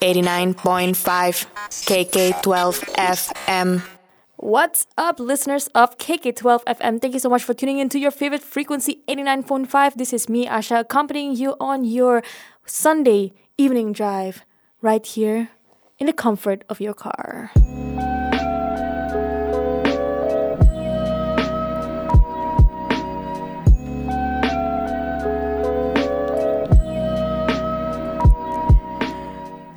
89.5 KK12 FM. What's up, listeners of KK12 FM? Thank you so much for tuning in to your favorite frequency 89.5. This is me, Asha, accompanying you on your Sunday evening drive right here in the comfort of your car.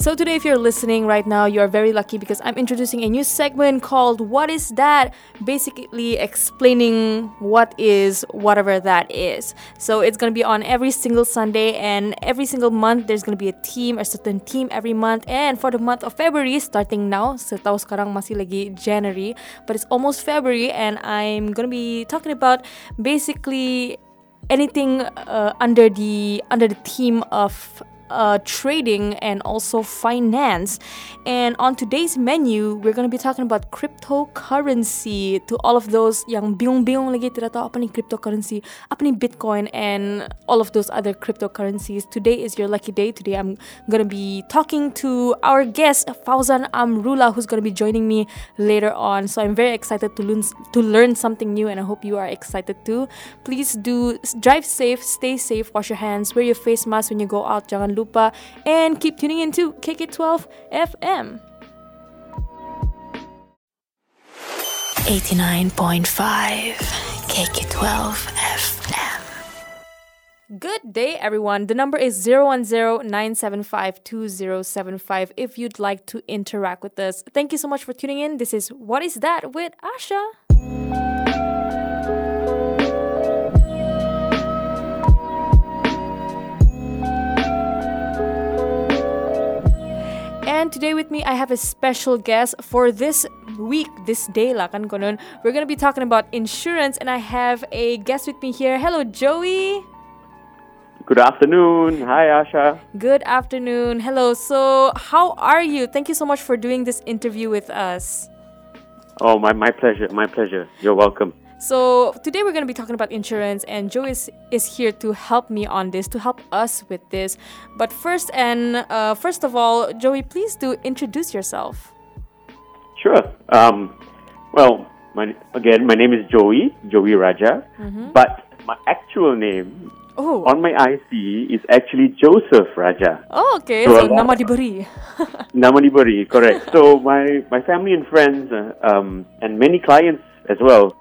So, today, if you're listening right now, you are very lucky because I'm introducing a new segment called What is That? Basically, explaining what is whatever that is. So, it's going to be on every single Sunday, and every single month, there's going to be a team, a certain team every month. And for the month of February, starting now, setahu sekarang masih lagi January, but it's almost February, and I'm going to be talking about basically anything uh, under the under the theme of uh, trading and also finance. And on today's menu, we're to be talking about cryptocurrency to all of those yang bingung-bingung lagi tidak tahu apa ni cryptocurrency, apa ni Bitcoin and all of those other cryptocurrencies. Today is your lucky day. Today I'm to be talking to our guest Fauzan Amrullah who's to be joining me later on. So I'm very excited to learn to learn something new and I hope you are excited too. Please do drive safe, stay safe, wash your hands, wear your face mask when you go out. Jangan lupa and keep tuning into KK12 FM. 89.5 KK12 FM. Good day, everyone. The number is 010-975-2075 if you'd like to interact with us. Thank you so much for tuning in. This is What Is That with Asha. And today with me, I have a special guest for this week, this day lah kan konon. We're gonna be talking about insurance, and I have a guest with me here. Hello, Joey. Good afternoon. Hi, Asha. Good afternoon. Hello. So, how are you? Thank you so much for doing this interview with us. Oh, my, my pleasure. My pleasure. You're welcome. So, today we're going to be talking about insurance, and Joe is, is here to help me on this, to help us with this. But first, and uh, first of all, Joey, please do introduce yourself. Sure. Um, well, my, again, my name is Joey, Joey Raja. But my actual name Oh, on my IC is actually Joseph Raja. oh okay. So So, a lot- nama diberi. Correct. so my, my family and friends uh, um, and many clients as well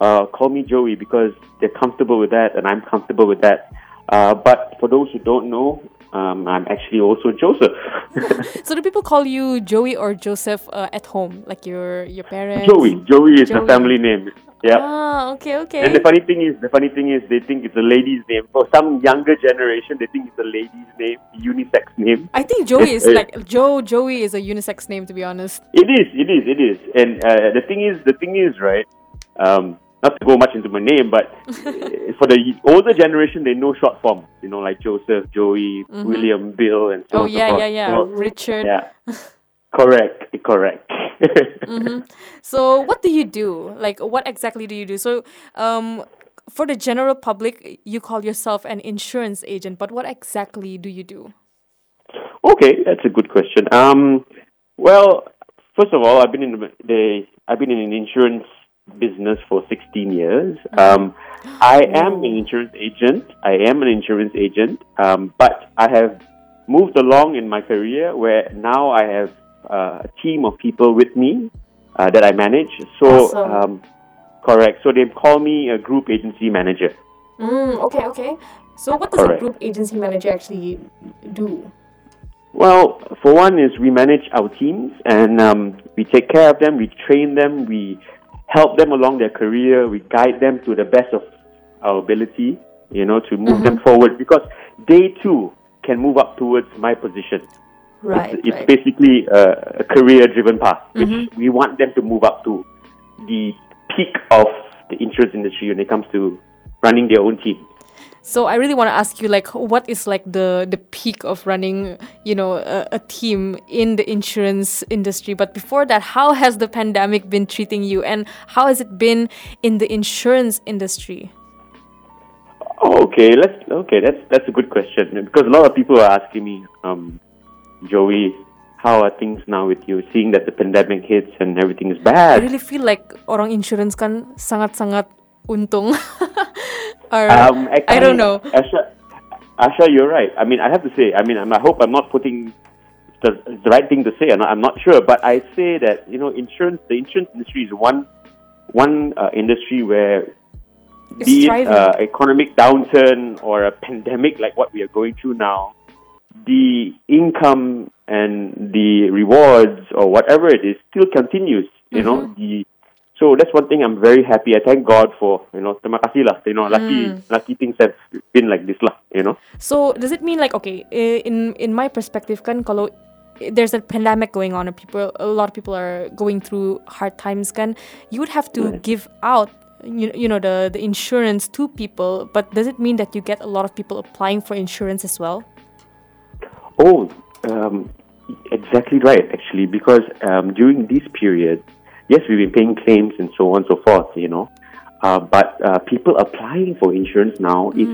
uh, call me Joey because they're comfortable with that and I'm comfortable with that. Uh, but for those who don't know, um, I'm actually also Joseph. so, do people call you Joey or Joseph uh, at home, like your your parents? Joey. Joey is Joey. the family name. Yeah. Ah, okay, okay. And the funny thing is, the funny thing is, they think it's a lady's name. For some younger generation, they think it's a lady's name, unisex name. I think Joey is like Joe. Joey is a unisex name, to be honest. It is, it is, it is. And uh, the thing is, the thing is, right? Um, not to go much into my name, but for the older generation, they know short form. You know, like Joseph, Joey, William, Bill, and Mm-hmm. so Oh on. so yeah, yeah, yeah. So, Richard. yeah. correct, correct. So what do you do? Like what exactly do you do? So um for the general public you call yourself an insurance agent, but what exactly do you do? Okay, that's a good question. Um, well, first of all, I've been in the, the I've been in an insurance business for 16 years. Um, I am an insurance agent. I am an insurance agent, um, but I have moved along in my career where now I have uh, a team of people with me uh, that I manage. So, Awesome. um, correct. So they call me a group agency manager. Mm, okay, okay. So what does a group agency manager actually do? Well, for one is we manage our teams and um, we take care of them, we train them, we help them along their career, we guide them to the best of our ability, you know, to move them uh-huh. forward because they too can move up towards my position. Right. it's it's right. basically a, a career-driven path, which we want them to move up to the peak of the insurance industry when it comes to running their own team. So I really want to ask you, like, what is like the the peak of running, you know, a, a team in the insurance industry? But before that, how has the pandemic been treating you, and how has it been in the insurance industry? Okay, let's okay. That's that's a good question because a lot of people are asking me, um, Joey, how are things now with you? Seeing that the pandemic hits and everything is bad. I really feel like orang insurance kan sangat-sangat untung. or Um, I don't know. Asha, Asha, you're right. I mean, I have to say, I mean, I hope I'm not putting the, the right thing to say. I'm not, I'm not sure, but I say that you know, insurance, the insurance industry is one one uh, industry where, It's be it uh, economic downturn or a pandemic like what we are going through now, the income and the rewards or whatever it is still continues. You know Mm-hmm. the so that's one thing I'm very happy. I thank God for you know terima kasih lah. You know lucky Mm. lucky things have been like this lah. You know. So does it mean like okay, in in my perspective kan kalau there's a pandemic going on and people a lot of people are going through hard times kan you would have to give out you, you know the the insurance to people but does it mean that you get a lot of people applying for insurance as well Oh, um, exactly right, actually, because um, during this period, yes, we've been paying claims and so on and so forth, you know, uh, but uh, people applying for insurance now is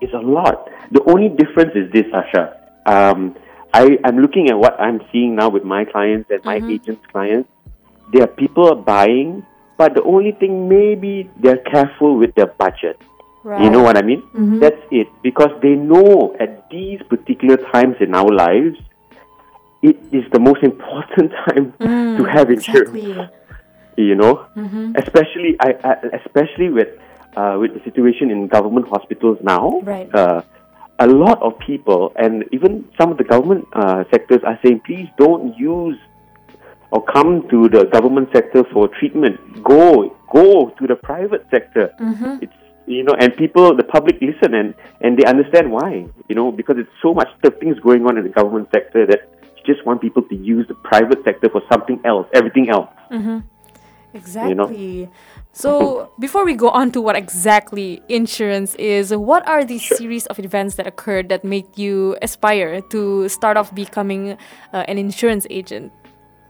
is a lot. The only difference is this, Asha. Um, I, I'm looking at what I'm seeing now with my clients and my agents' clients. There are people buying, but the only thing maybe they're careful with their budget. You know what I mean? That's it. Because they know at these particular times in our lives, it is the most important time to have insurance. exactly You know, especially I, I especially with uh, with the situation in government hospitals now. Right. Uh, a lot of people and even some of the government uh, sectors are saying, please don't use or come to the government sector for treatment. Go, go to the private sector. It's you know, and people, the public listen and and they understand why. You know, because it's so much the things going on in the government sector that you just want people to use the private sector for something else, everything else. Exactly. So, before we go on to what exactly insurance is, what are the series of events that occurred that made you aspire to start off becoming uh, an insurance agent?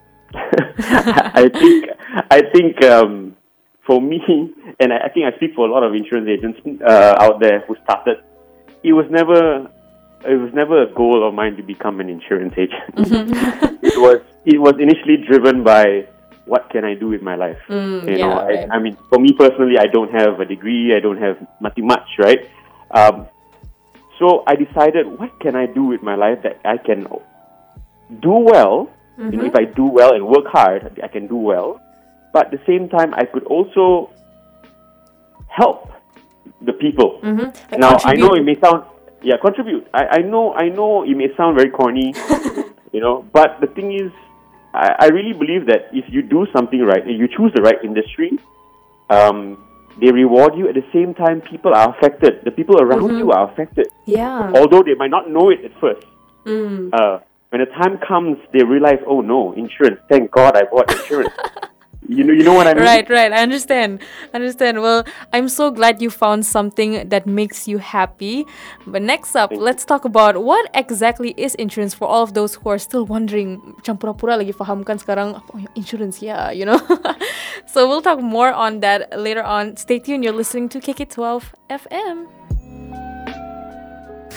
I think I think um, for me, and I, I think I speak for a lot of insurance agents uh, out there who started. It was never it was never a goal of mine to become an insurance agent. it was it was initially driven by what can I do with my life. you know, Mm, yeah, I, right. I mean, for me personally, I don't have a degree. I don't have nothing much, right? Um, so I decided, what can I do with my life that I can do well? You know, if I do well and work hard, I can do well. But at the same time, I could also help the people. Like Now I know it may sound yeah contribute. I, I know I know it may sound very corny, you know, but the thing is, I, I really believe that if you do something right, if you choose the right industry, um, they reward you. At the same time, people are affected. The people around you are affected, Yeah. although they might not know it at first. Mm. Uh, when the time comes, they realize, oh no, insurance. Thank God I bought insurance. you know, you know what I mean? Right, right. I understand. Understand. Well, I'm so glad you found something that makes you happy. But next up, let's talk about what exactly is insurance for all of those who are still wondering. Macam pura-pura lagi faham kan sekarang oh, insurance yeah you know. so we'll talk more on that later on. Stay tuned. You're listening to KK12 FM.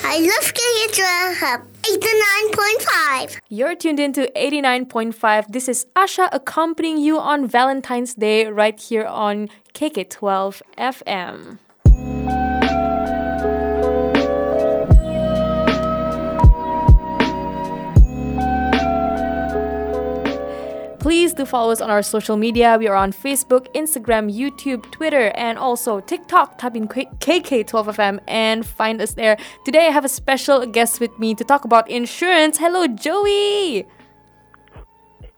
I love KK12 89.5. You're tuned in to 89.5. This is Asha accompanying you on Valentine's Day right here on KK12 FM. Do follow us on our social media. We are on Facebook, Instagram, YouTube, Twitter, and also TikTok. Type in KK12FM and find us there. Today I have a special guest with me to talk about insurance. Hello, Joey.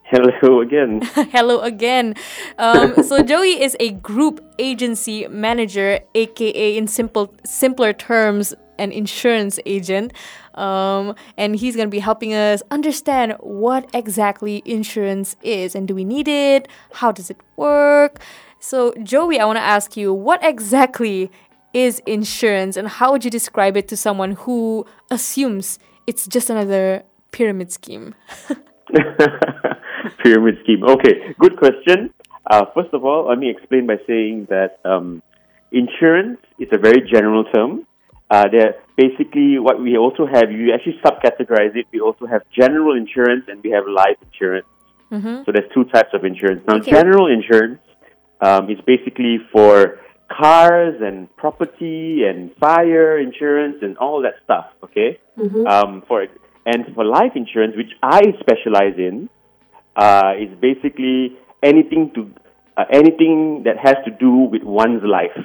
Hello again. Hello again. Um, so Joey is a group agency manager, aka in simple simpler terms, an insurance agent. Um, and he's gonna be helping us understand what exactly insurance is and do we need it? How does it work? So Joey, I want to ask you, what exactly is insurance, and how would you describe it to someone who assumes it's just another pyramid scheme? pyramid scheme. Okay, good question. Uh, first of all, let me explain by saying that um, insurance is a very general term. Uh, there, basically what we also have, you actually subcategorize it. We also have general insurance and we have life insurance. So there's two types of insurance. Now, Okay. general insurance um, is basically for cars and property and fire insurance and all that stuff. Okay. Um, for and for life insurance, which I specialize in, uh, is basically anything to uh, anything that has to do with one's life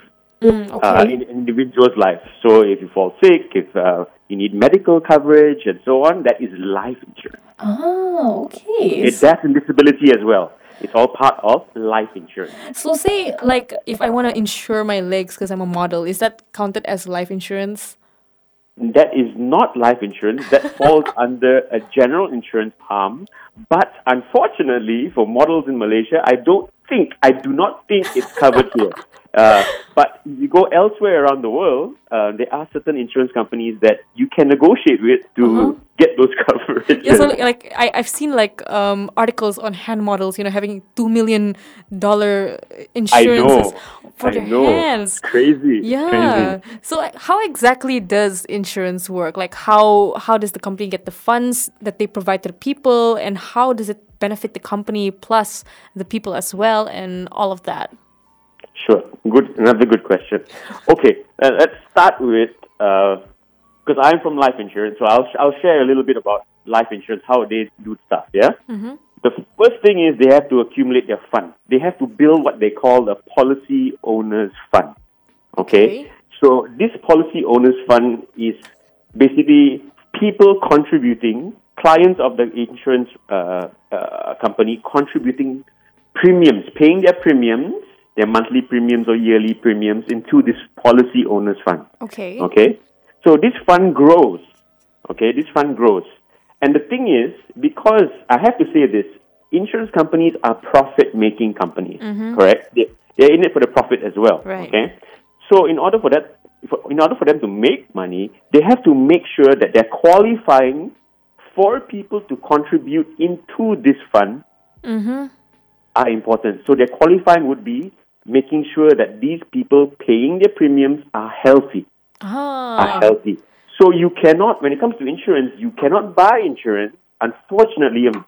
uh, in an individual's life. So if you fall sick, if uh, you need medical coverage and so on, that is life insurance. Oh, okay. It's death and disability as well. It's all part of life insurance. So say like if I want to insure my legs because I'm a model, is that counted as life insurance? That is not life insurance. That falls under a general insurance arm. But unfortunately, for models in Malaysia, I don't think, I do not think it's covered here. Uh, but you go elsewhere around the world, uh, there are certain insurance companies that you can negotiate with to get those coverages. Yeah, so like, I, I've seen like um articles on hand models, you know, having two million dollar insurances for I their know. hands. Crazy. Yeah. Crazy. So like, how exactly does insurance work? Like how how does the company get the funds that they provide to the people and how does it benefit the company plus the people as well and all of that? Sure. Good. Another good question. Okay, uh, let's start with because I'm from life insurance, so I'll I'll share a little bit about life insurance, how they do stuff. Yeah. Mm-hmm. The first thing is they have to accumulate their fund. They have to build what they call the policy owners fund. Okay. Okay. So this policy owners fund is basically people contributing, clients of the insurance uh, uh, company contributing premiums, paying their premiums, their monthly premiums or yearly premiums into this policy owners fund. Okay. Okay? So this fund grows. Okay, this fund grows. And the thing is, because I have to say this, insurance companies are profit making companies, correct? They, they're in it for the profit as well. Right. Okay? So in order for that for, in order for them to make money, they have to make sure that they're qualifying for people to contribute into this fund are important. So their qualifying would be making sure that these people paying their premiums are healthy Ah. are healthy. So you cannot, when it comes to insurance, you cannot buy insurance, unfortunately, um,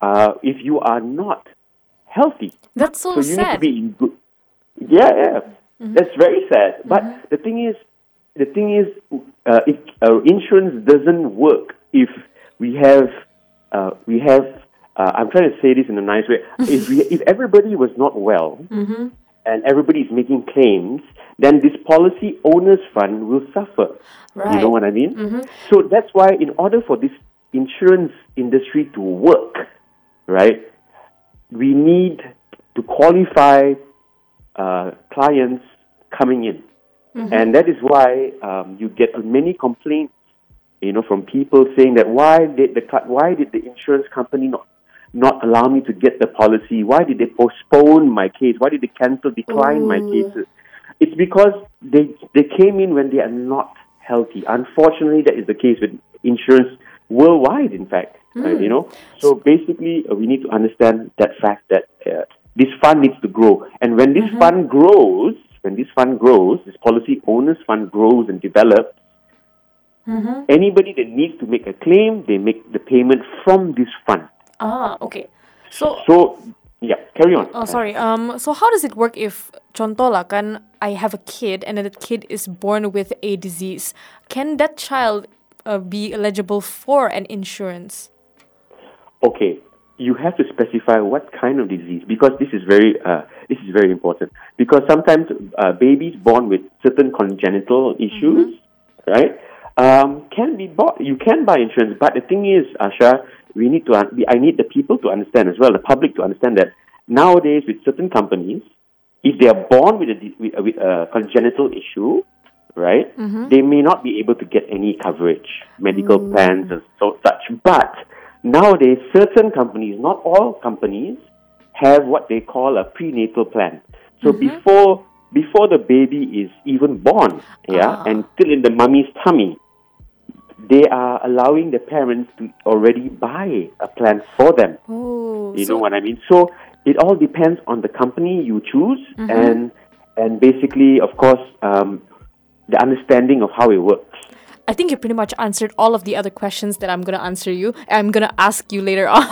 uh, if you are not healthy. That's so, So you need to sad. be in good. Yeah, yeah. That's very sad. But the thing is, the thing is, uh, if uh, insurance doesn't work if we have, uh, we have. Uh, I'm trying to say this in a nice way. if we, if everybody was not well, and everybody is making claims, then this policy owners fund will suffer. You know what I mean? So that's why, in order for this insurance industry to work, right, we need to qualify uh, clients coming in, and that is why um, you get many complaints, you know, from people saying that why did the why did the insurance company not not allow me to get the policy? Why did they postpone my case? Why did they cancel, decline my cases? It's because they they came in when they are not healthy. Unfortunately, that is the case with insurance worldwide. In fact, uh, you know. So basically, uh, we need to understand that fact that uh, this fund needs to grow, and when this fund grows, when this fund grows, this policy owners fund grows and develops. Anybody that needs to make a claim, they make the payment from this fund. Ah, okay. So So, yeah, carry on. Oh, sorry. Um, so how does it work if contoh lah kan I have a kid and then the kid is born with a disease? Can that child uh, be eligible for an insurance? Okay, you have to specify what kind of disease because this is very uh, this is very important because sometimes uh, babies born with certain congenital issues, right, um, can be bought. You can buy insurance, but the thing is, Asha, we need to. un- we- I need the people to understand as well, the public to understand that nowadays with certain companies, if they are born with a with, a- with a congenital issue, right, mm-hmm. they may not be able to get any coverage, medical mm. plans and so such. But nowadays, certain companies, not all companies, have what they call a prenatal plan. So mm-hmm. before before the baby is even born, yeah, ah. and still in the mummy's tummy, they are allowing the parents to already buy a plan for them. Oh, You so know what I mean? So it all depends on the company you choose and and basically, of course, um, the understanding of how it works. I think you pretty much answered all of the other questions that I'm gonna answer you. I'm gonna ask you later on,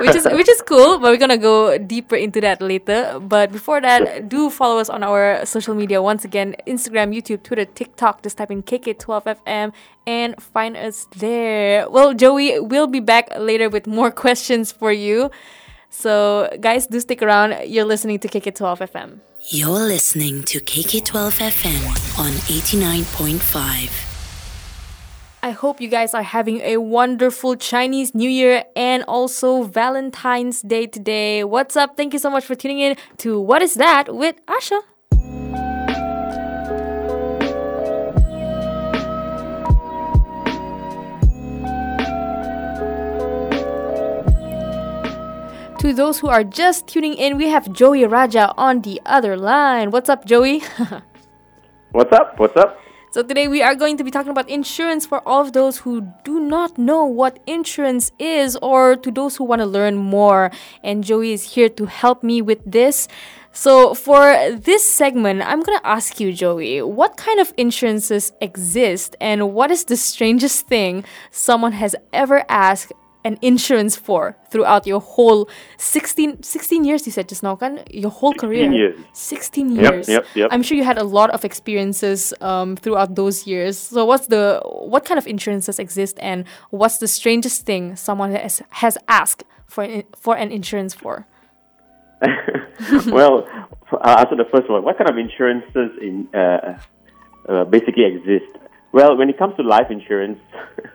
which is which is cool. But we're gonna go deeper into that later. But before that, do follow us on our social media. Once again, Instagram, YouTube, Twitter, TikTok. Just type in KK12FM and find us there. Well, Joey, we'll be back later with more questions for you. So, guys, do stick around. You're listening to KK12 FM. You're listening to KK12 FM on 89.5. I hope you guys are having a wonderful Chinese New Year and also Valentine's Day today. What's up? Thank you so much for tuning in to What Is That with Asha. To those who are just tuning in, we have Joey Raja on the other line. What's up, Joey? What's up? What's up? So today we are going to be talking about insurance for all of those who do not know what insurance is or to those who want to learn more. And Joey is here to help me with this. So for this segment, I'm going to ask you, Joey, what kind of insurances exist and what is the strangest thing someone has ever asked an insurance for throughout your whole 16, 16 years you said just now kan your whole 16 career years. 16 years yep, yep. i'm sure you had a lot of experiences um, throughout those years so what's the what kind of insurances exist and what's the strangest thing someone has, has asked for an, for an insurance for well, I'll answer the first one. What kind of insurances in uh, uh, basically exist? Well, when it comes to life insurance,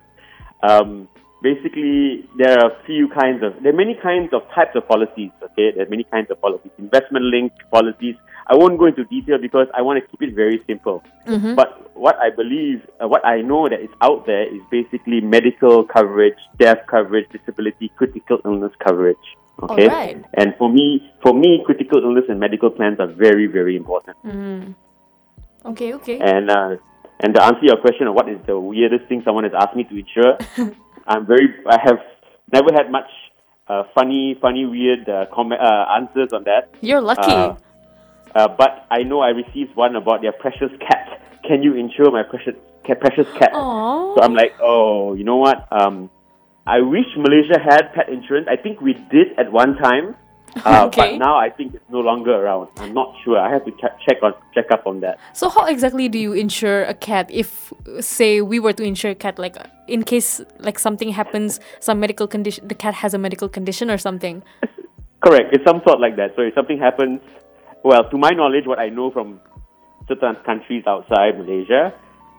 um, basically there are a few kinds of there are many kinds of types of policies. Okay, there are many kinds of policies, investment linked policies. I won't go into detail because I want to keep it very simple. But what I believe, uh, what I know that is out there is basically medical coverage, death coverage, disability, critical illness coverage. Okay, Alright. and for me, for me, critical illness and medical plans are very, very important. okay okay And uh, and to answer your question of what is the weirdest thing someone has asked me to insure, I'm very I have never had much uh, funny, funny, weird uh, com- uh, answers on that. you're lucky Uh, uh, but I know I received one about their precious cat. Can you insure my precious cat, precious cat? Aww. So I'm like, oh, you know what? Um, I wish Malaysia had pet insurance. I think we did at one time, uh, Okay. but now I think it's no longer around. I'm not sure. I have to ch- check on check up on that. So how exactly do you insure a cat if say we were to insure a cat like in case like something happens some medical condition the cat has a medical condition or something. Correct. It's some sort like that. So if something happens, well, to my knowledge, what I know from certain countries outside Malaysia,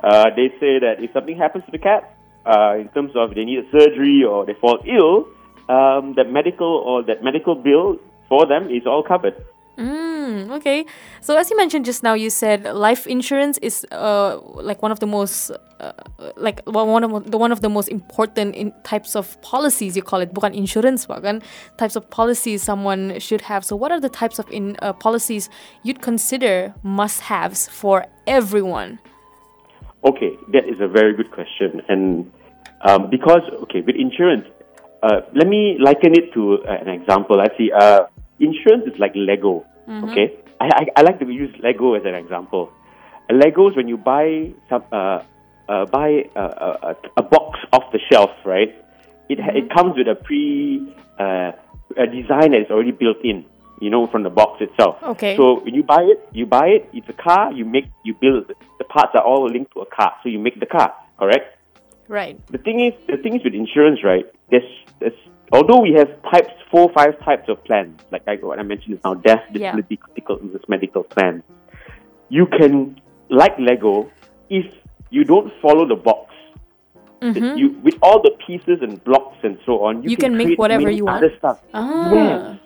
uh, they say that if something happens to the cat, uh, in terms of they need a surgery or they fall ill, um, that medical or that medical bill for them is all covered. Mm, okay. So as you mentioned just now you said life insurance is uh like one of the most uh, like one one of the one of the most important in types of policies you call it bukan insurance pak, kan types of policies someone should have. So what are the types of in uh, policies you'd consider must haves for everyone? Okay, that is a very good question. And um, because, okay, with insurance, uh, let me liken it to uh, an example. I see, uh, insurance is like Lego. Okay, I, I, I like to use Lego as an example. Uh, Legos, when you buy some, uh, uh, buy a, a, a box off the shelf, right? It ha- it comes with a pre uh, a design that is already built in. You know, from the box itself. Okay. So when you buy it, you buy it. It's a car. You make, you build. The parts are all linked to a car, so you make the car. Correct. Right. The thing is, the thing is with insurance, right? There's, there's although we have types, four, five types of plans, like I, what I mentioned just now, death, Yeah. disability, critical illness, medical plans. You can, like Lego, if you don't follow the box, that you with all the pieces and blocks and so on, you, Mm-hmm. You can make create whatever you want? Other stuff. Ah. Yes.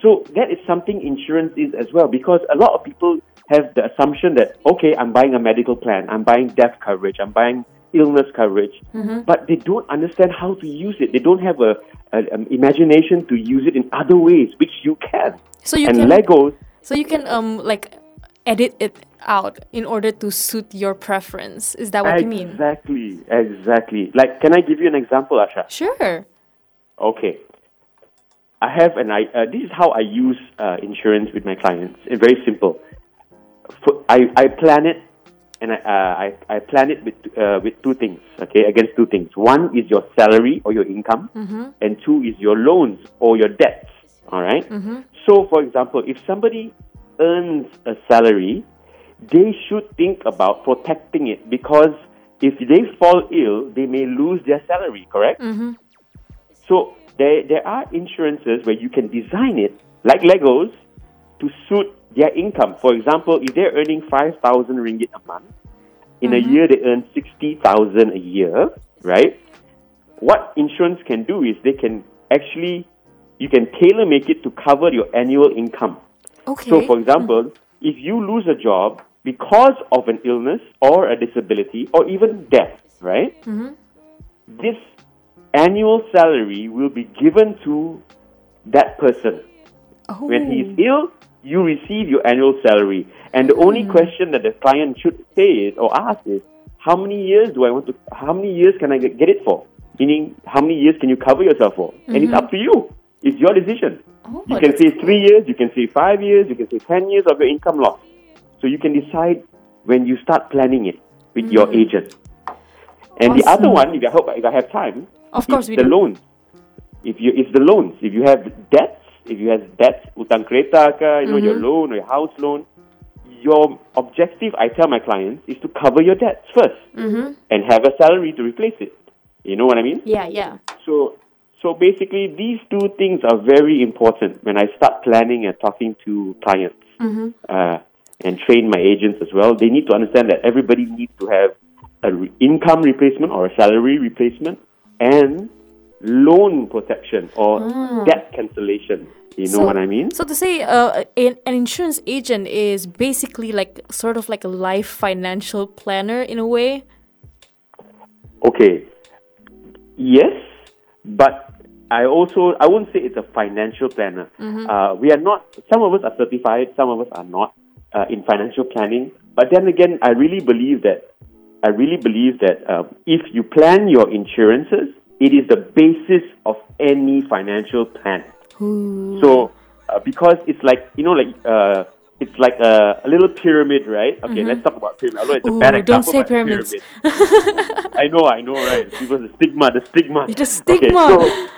So that is something insurance is as well because a lot of people have the assumption that okay, I'm buying a medical plan, I'm buying death coverage, I'm buying illness coverage, Mm-hmm. but they don't understand how to use it. They don't have a, a um, imagination to use it in other ways, which you can. So you and can Legos, so you can um like edit it out in order to suit your preference. Is that what you mean? exactly, exactly. Like, can I give you an example, Asha? Sure. Okay. I have an I. Uh, this is how I use uh, insurance with my clients. It's very simple. For, I I plan it and I, uh, I, I plan it with, uh, with two things, okay, against two things. One is your salary or your income, and two is your loans or your debts, all right? So, for example, if somebody earns a salary, they should think about protecting it because if they fall ill, they may lose their salary, correct? So there, there are insurances where you can design it like Legos to suit their income. For example, if they're earning 5,000 ringgit a month, in a mm-hmm. year they earn 60,000 a year, right? What insurance can do is they can actually, you can tailor make it to cover your annual income. Okay. So, for example, mm-hmm. if you lose a job because of an illness or a disability or even death, right? Mm-hmm. This annual salary will be given to that person. oh. When he is ill, you receive your annual salary. And the only mm. question that the client should say is or ask is, how many years do I want to? How many years can I get, get it for? Meaning, how many years can you cover yourself for? And it's mm-hmm. up to you. It's your decision. Oh, you can say three years, you can say five years, you can say ten years of your income loss. So you can decide when you start planning it with your mm. agent. And the other one, if I hope if I have time, Of is course we the do. loans. If you it's the loans. If you have debts, if you have debts, utang kereta, ke, you know, your Mm-hmm. loan or your house loan, your objective, I tell my clients, is to cover your debts 1st Mm-hmm. and have a salary to replace it. You know what I mean? Yeah, yeah. So, so basically, these two things are very important when I start planning and talking to clients uh, and train my agents as well. They need to understand that everybody needs to have an re- income replacement or a salary replacement and loan protection or debt cancellation. You know So- what I mean? So to say, uh, an, an insurance agent is basically like sort of like a life financial planner in a way. Okay. Yes, but I also I won't say it's a financial planner. Uh, we are not. Some of us are certified. Some of us are not uh, in financial planning. But then again, I really believe that I really believe that um, if you plan your insurances, it is the basis of any financial plan. So uh, because it's like you know like. Uh, it's like a, a little pyramid, right? Okay, let's talk about pyramid. Although it's a Ooh, bad don't say pyramids. pyramid. I know, I know, right? Because the stigma, the stigma. The stigma. Okay,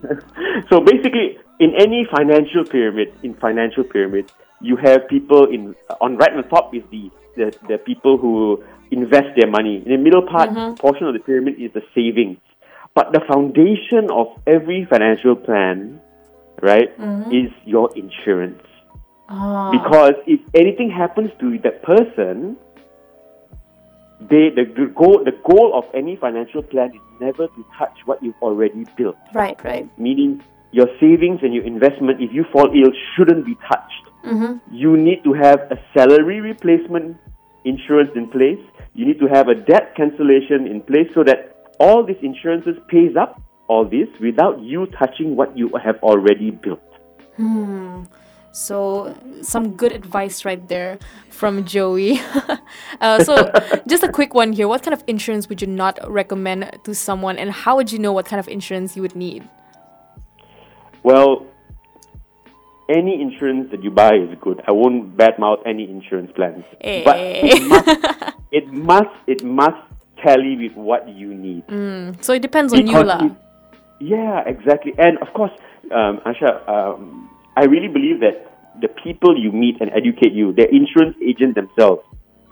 so, so basically, in any financial pyramid, in financial pyramid, you have people in on right on the top is the the, the people who invest their money. In the middle part Mm-hmm. portion of the pyramid is the savings. But the foundation of every financial plan, right, Mm-hmm. is your insurance. Ah. Because if anything happens to that person, they the, the goal the goal of any financial plan is never to touch what you've already built. Right, right. Meaning your savings and your investment, if you fall ill, shouldn't be touched. You need to have a salary replacement insurance in place. You need to have a debt cancellation in place so that all these insurances pays up all this without you touching what you have already built. So some good advice right there from Joey. uh, so just a quick one here. What kind of insurance would you not recommend to someone, and how would you know what kind of insurance you would need? Well, any insurance that you buy is good. I won't badmouth any insurance plans, but it must, it must it must tally with what you need. So it depends on you, Because lah. yeah, exactly. And of course, um, Asha, um, I really believe that the people you meet and educate you, the insurance agent themselves,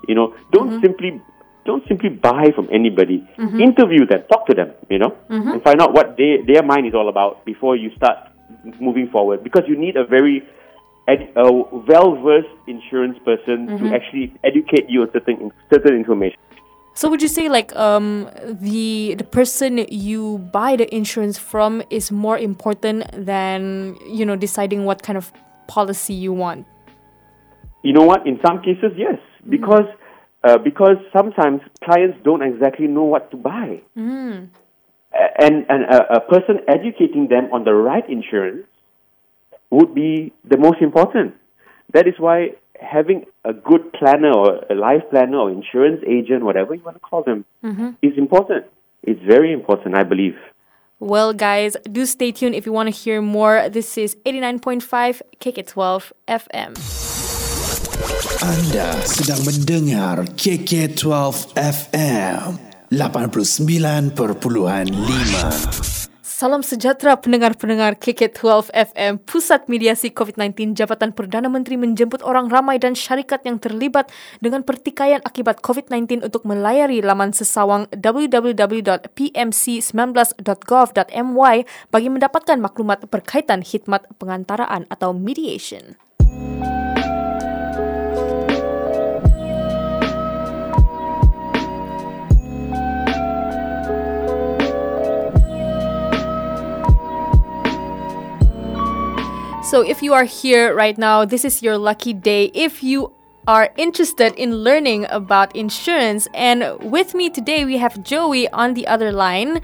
you know, don't Mm-hmm. simply don't simply buy from anybody. Interview them, talk to them, you know, Mm-hmm. and find out what they, their mind is all about before you start moving forward. Because you need a very ed, a well versed insurance person Mm-hmm. to actually educate you on certain certain information. So would you say like um the the person you buy the insurance from is more important than you know deciding what kind of policy you want? You know what? In some cases, yes, because uh, because sometimes clients don't exactly know what to buy, A- and and a, a person educating them on the right insurance would be the most important. That is why having a good planner or a life planner or insurance agent, whatever you want to call them, mm-hmm. is important. It's very important, I believe. Well, guys, do stay tuned if you want to hear more. This is 89.5 KK12 FM. Anda sedang mendengar KK12 FM 89.5. Salam sejahtera pendengar-pendengar KK12 FM Pusat Mediasi COVID-19 Jabatan Perdana Menteri menjemput orang ramai dan syarikat yang terlibat dengan pertikaian akibat COVID-19 untuk melayari laman sesawang www.pmc19.gov.my bagi mendapatkan maklumat berkaitan khidmat pengantaraan atau mediation. So if you are here right now, this is your lucky day. If you are interested in learning about insurance, and with me today we have Joey on the other line.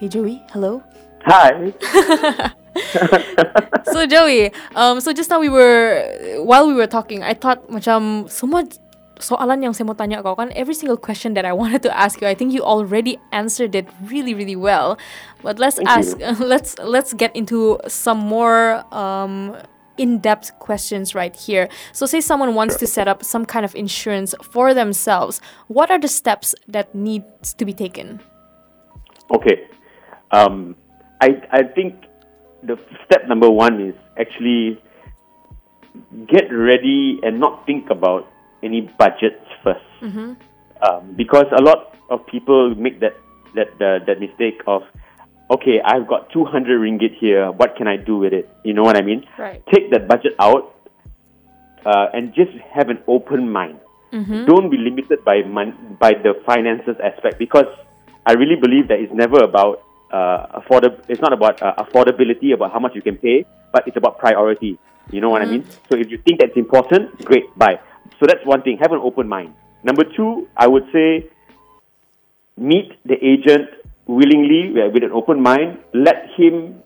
Hey Joey, hello. Hi. So Joey, um, so just now we were while we were talking, I thought macam semua soalan yang saya mau tanya kau kan every single question that I wanted to ask you, I think you already answered it really really well. But let's Thank ask, you. let's let's get into some more um, in-depth questions right here. So say someone wants to set up some kind of insurance for themselves. What are the steps that needs to be taken? Okay. Um, I I think the step number one is actually get ready and not think about any budgets 1st Um, because a lot of people make that that uh, that mistake of okay, I've got 200 ringgit here. What can I do with it? You know what I mean? Right. Take that budget out uh, and just have an open mind. Don't be limited by mon- by the finances aspect because I really believe that it's never about uh, affordab- It's not about uh, affordability, about how much you can pay, but it's about priority. You know what I mean? So if you think that's important, great, buy. So that's one thing. Have an open mind. Number two, I would say meet the agent willingly uh, with an open mind. Let him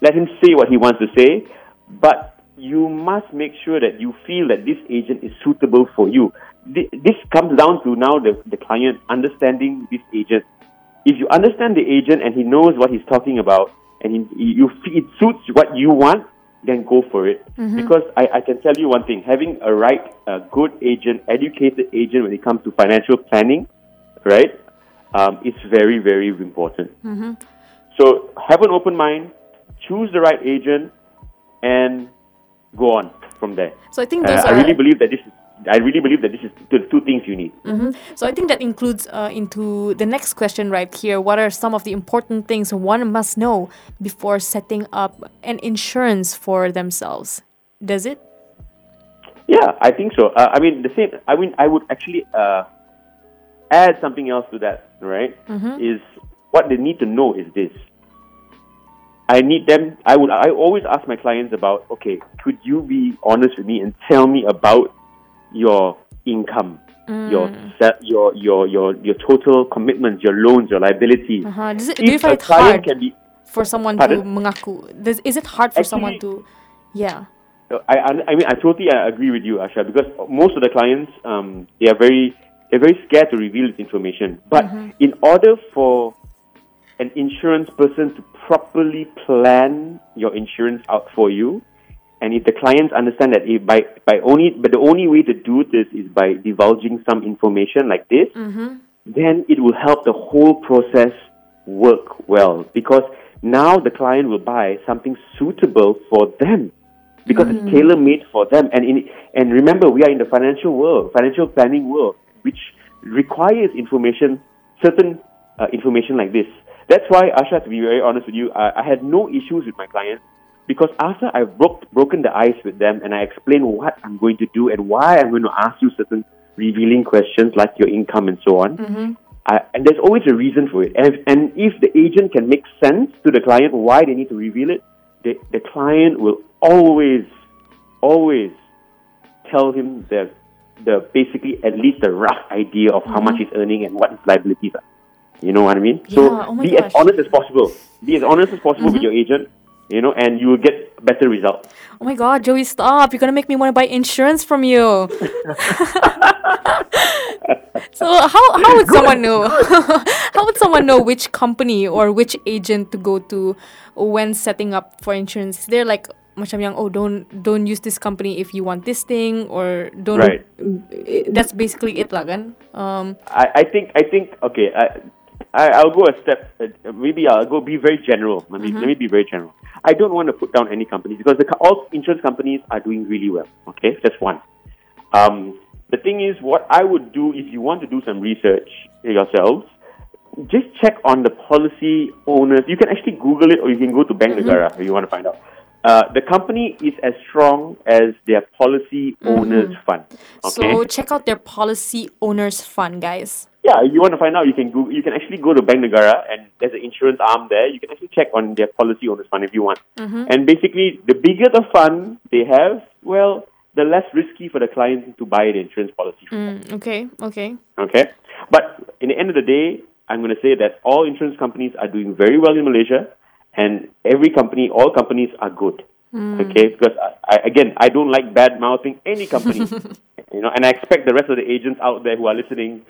let him say what he wants to say, but you must make sure that you feel that this agent is suitable for you. This comes down to now the, the client understanding this agent. If you understand the agent and he knows what he's talking about and he, you it suits what you want, then go for it. Because I, I can tell you one thing: having a right, a good agent, educated agent when it comes to financial planning, right, um, is very very important. So have an open mind, choose the right agent, and go on from there. So I think Uh, I really believe that this is. I really believe that this is the two things you need. So I think that includes uh, into the next question right here. What are some of the important things one must know before setting up an insurance for themselves? Does it? Yeah, I think so. Uh, I mean, the same. I mean, I would actually uh, add something else to that. Right? Is what they need to know is this. I need them. I would. I always ask my clients about. Okay, could you be honest with me and tell me about your income, your your your your your total commitments, your loans, your liabilities. Uh-huh. Does it, do you find it hard can be for someone Pardon? to mengaku? Does, is it hard for someone to? Yeah. I, I, I mean, I totally uh, agree with you, Asha, because most of the clients, um, they are very, they're very scared to reveal this information. But in order for an insurance person to properly plan your insurance out for you, and if the clients understand that if by, by only, but the only way to do this is by divulging some information like this, then it will help the whole process work well. Because now the client will buy something suitable for them. Because it's tailor made for them. And in and remember we are in the financial world financial planning world which requires information certain uh, information like this. That's why Asha to be very honest with you I, I had no issues with my clients because after I've broke, broken the ice with them and I explain what I'm going to do and why I'm going to ask you certain revealing questions like your income and so on mm-hmm. I, and there's always a reason for it. And if, and if the agent can make sense to the client why they need to reveal it, the, the client will always, always tell him the, the basically at least a rough idea of how mm-hmm. much he's earning and what his liabilities are. You know what I mean? Yeah, so oh be gosh. as honest as possible. Be as honest as possible with mm-hmm. your agent, you know, and you will get better results. Oh my God, Joey, stop! You're gonna make me want to buy insurance from you. so how how would someone know? how would someone know which company or which agent to go to when setting up for insurance? They're like macam yang oh don't don't use this company if you want this thing or don't Right. That's basically it lah kan um I, I think I think okay. I, I I'll go a step. Uh, maybe I'll go be very general. Let me let me be very general. I don't want to put down any companies because the, all insurance companies are doing really well. Okay, that's one. Um, the thing is, what I would do if you want to do some research yourselves, just check on the policy owners. You can actually Google it, or you can go to Bank Negara if you want to find out. Uh, the company is as strong as their policy owners fund. Okay. so check out their policy owners fund guys Yeah, you want to find out, you can go, you can actually go to Bank Negara and there's an insurance arm there. You can actually check on their policy owners fund if you want. And basically, the bigger the fund they have, well, the less risky for the client to buy the insurance policy. from. Mm, okay okay Okay, but in the end of the day, I'm going to say that all insurance companies are doing very well in Malaysia, and every company, all companies are good. Okay, because I, I, again, I don't like bad mouthing any company, you know, and I expect the rest of the agents out there who are listening,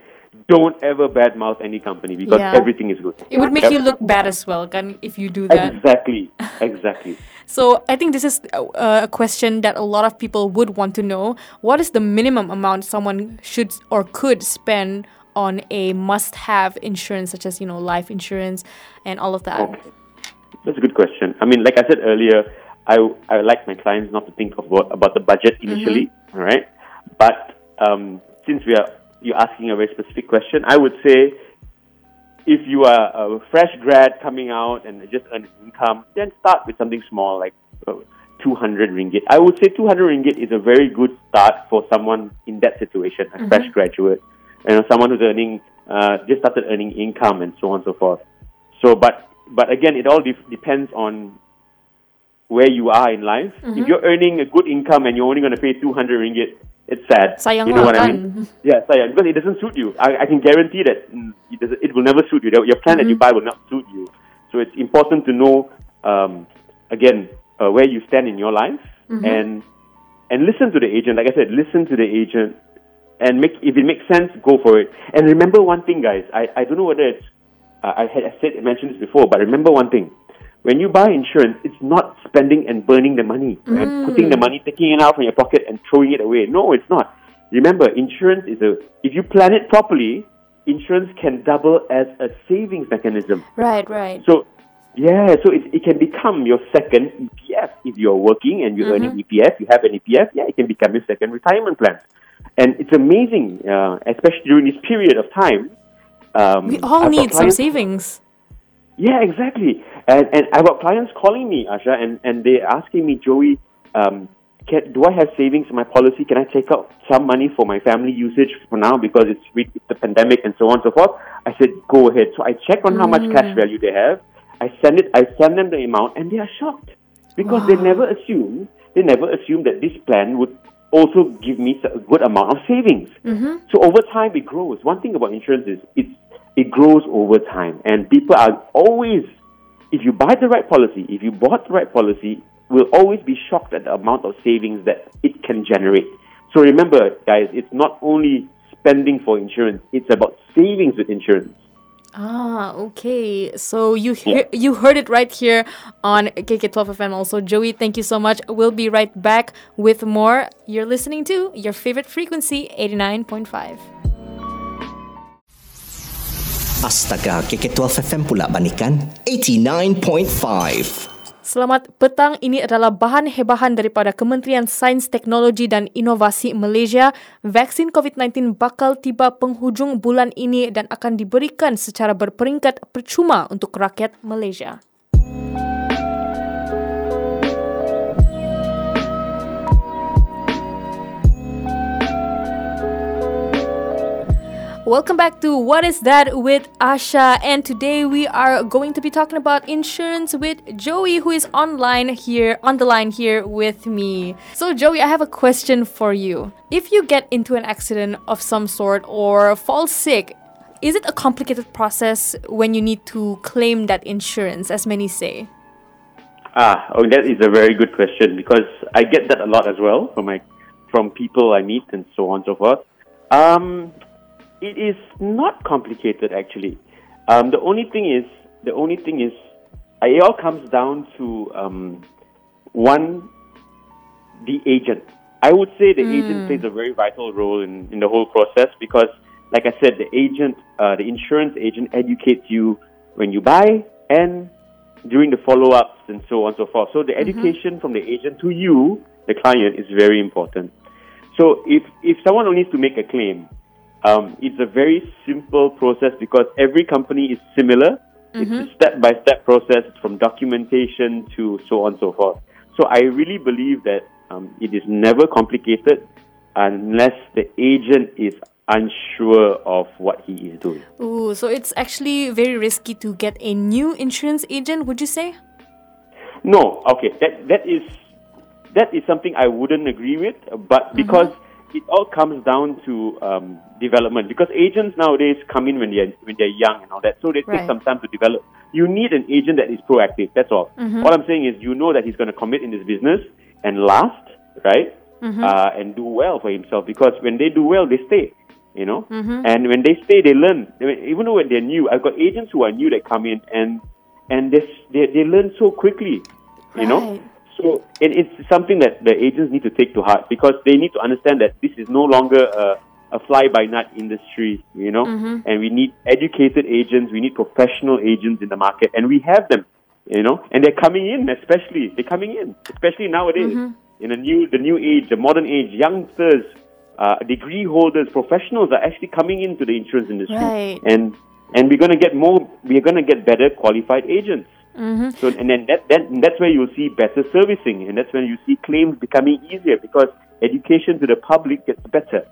don't ever badmouth any company because Yeah. everything is good. it would make you look bad as well kan if you do that exactly, exactly. So I think this is uh, a question that a lot of people would want to know. What is the minimum amount someone should or could spend on a must-have insurance, such as you know life insurance and all of that? Okay. That's a good question. I mean, like I said earlier, I, I like my clients not to think of what, about the budget initially, all right? But um, since we are you're asking a very specific question, I would say if you are a fresh grad coming out and just earn income, then start with something small like uh, 200 ringgit. I would say 200 ringgit is a very good start for someone in that situation, a fresh graduate, you know, someone who's earning uh, just started earning income and so on and so forth. So, but but again, it all def- depends on where you are in life. If you're earning a good income and you're only going to pay 200 ringgit, it's sad. Sayang you know what I mean? Yeah, sayang because it doesn't suit you. I, I can guarantee that mm, it, it will never suit you. Your plan that you buy will not suit you. So it's important to know um, again uh, where you stand in your life and and listen to the agent. Like I said, listen to the agent and make if it makes sense, go for it. And remember one thing, guys. I, I don't know whether it's uh, I had I said mentioned this before, but remember one thing. When you buy insurance, it's not spending and burning the money and putting the money, taking it out from your pocket and throwing it away. No, it's not. Remember, insurance is a if you plan it properly, insurance can double as a savings mechanism. Right, right. So, yeah, so it, it can become your second EPF. If you're working and you're earning EPF, you have an EPF, yeah, it can become your second retirement plan. And it's amazing, uh, especially during this period of time. Um, We all need some savings. Yeah, exactly. And and I've got clients calling me, Asha, and, and they're asking me, Joey, um, can, do I have savings in my policy? Can I take out some money for my family usage for now because it's with the pandemic and so on and so forth? I said, go ahead. So I check on how much cash value they have. I send it. I send them the amount, and they are shocked because they never assumed they never assumed that this plan would also give me a good amount of savings. So over time, it grows. One thing about insurance is it's it grows over time, and people are always, if you buy the right policy, if you bought the right policy, will always be shocked at the amount of savings that it can generate. So remember, guys, it's not only spending for insurance; it's about savings with insurance. Ah, okay. So you hear, you heard it right here on KK12 FM. Also, Joey, thank you so much. We'll be right back with more. You're listening to your favorite frequency, 89.5. Astaga, KK12 FM pula banikan 89.5. Selamat petang. Ini adalah bahan hebahan daripada Kementerian Sains, Teknologi dan Inovasi Malaysia. Vaksin COVID-19 bakal tiba penghujung bulan ini dan akan diberikan secara berperingkat percuma untuk rakyat Malaysia. Welcome back to What Is That with Asha, and today we are going to be talking about insurance with Joey, who is online here on the line here with me. So, Joey, I have a question for you. If you get into an accident of some sort or fall sick, is it a complicated process when you need to claim that insurance, as many say? Ah, oh, that is a very good question because I get that a lot as well from my from people I meet and so on and so forth. Um, it is not complicated actually. Um, the only thing is the only thing is it all comes down to um, one, the agent. I would say the agent plays a very vital role in, in the whole process because, like I said, the agent, uh, the insurance agent educates you when you buy and during the follow ups and so on and so forth. So the education from the agent to you, the client, is very important. So if, if someone needs to make a claim, um, it's a very simple process because every company is similar. It's a step by step process from documentation to so on and so forth. So I really believe that um, it is never complicated unless the agent is unsure of what he is doing. Ooh, so it's actually very risky to get a new insurance agent, would you say? No, okay, that that is that is something I wouldn't agree with, but because it all comes down to um, development. Because agents nowadays come in when they're when they're young and all that, so they take some time to develop. You need an agent that is proactive. That's all. All I'm saying is, you know that he's going to commit in this business and last, right? Uh, and do well for himself. Because when they do well, they stay. You know, and when they stay, they learn. I mean, Even though when they're new, I've got agents who are new that come in and and they they, they learn so quickly. You know, Right. So it, it's something that the agents need to take to heart because they need to understand that this is no longer a, a fly by night industry, you know, and we need educated agents, we need professional agents in the market, and we have them, you know, and they're coming in, especially they're coming in, especially nowadays. In a new the new age, the modern age, youngsters, uh, degree holders, professionals are actually coming into the insurance industry, Right. and and we're going to get more, we're going to get better qualified agents. Mm-hmm. So and then that, that that's where you'll see better servicing, and that's when you see claims becoming easier because education to the public gets better.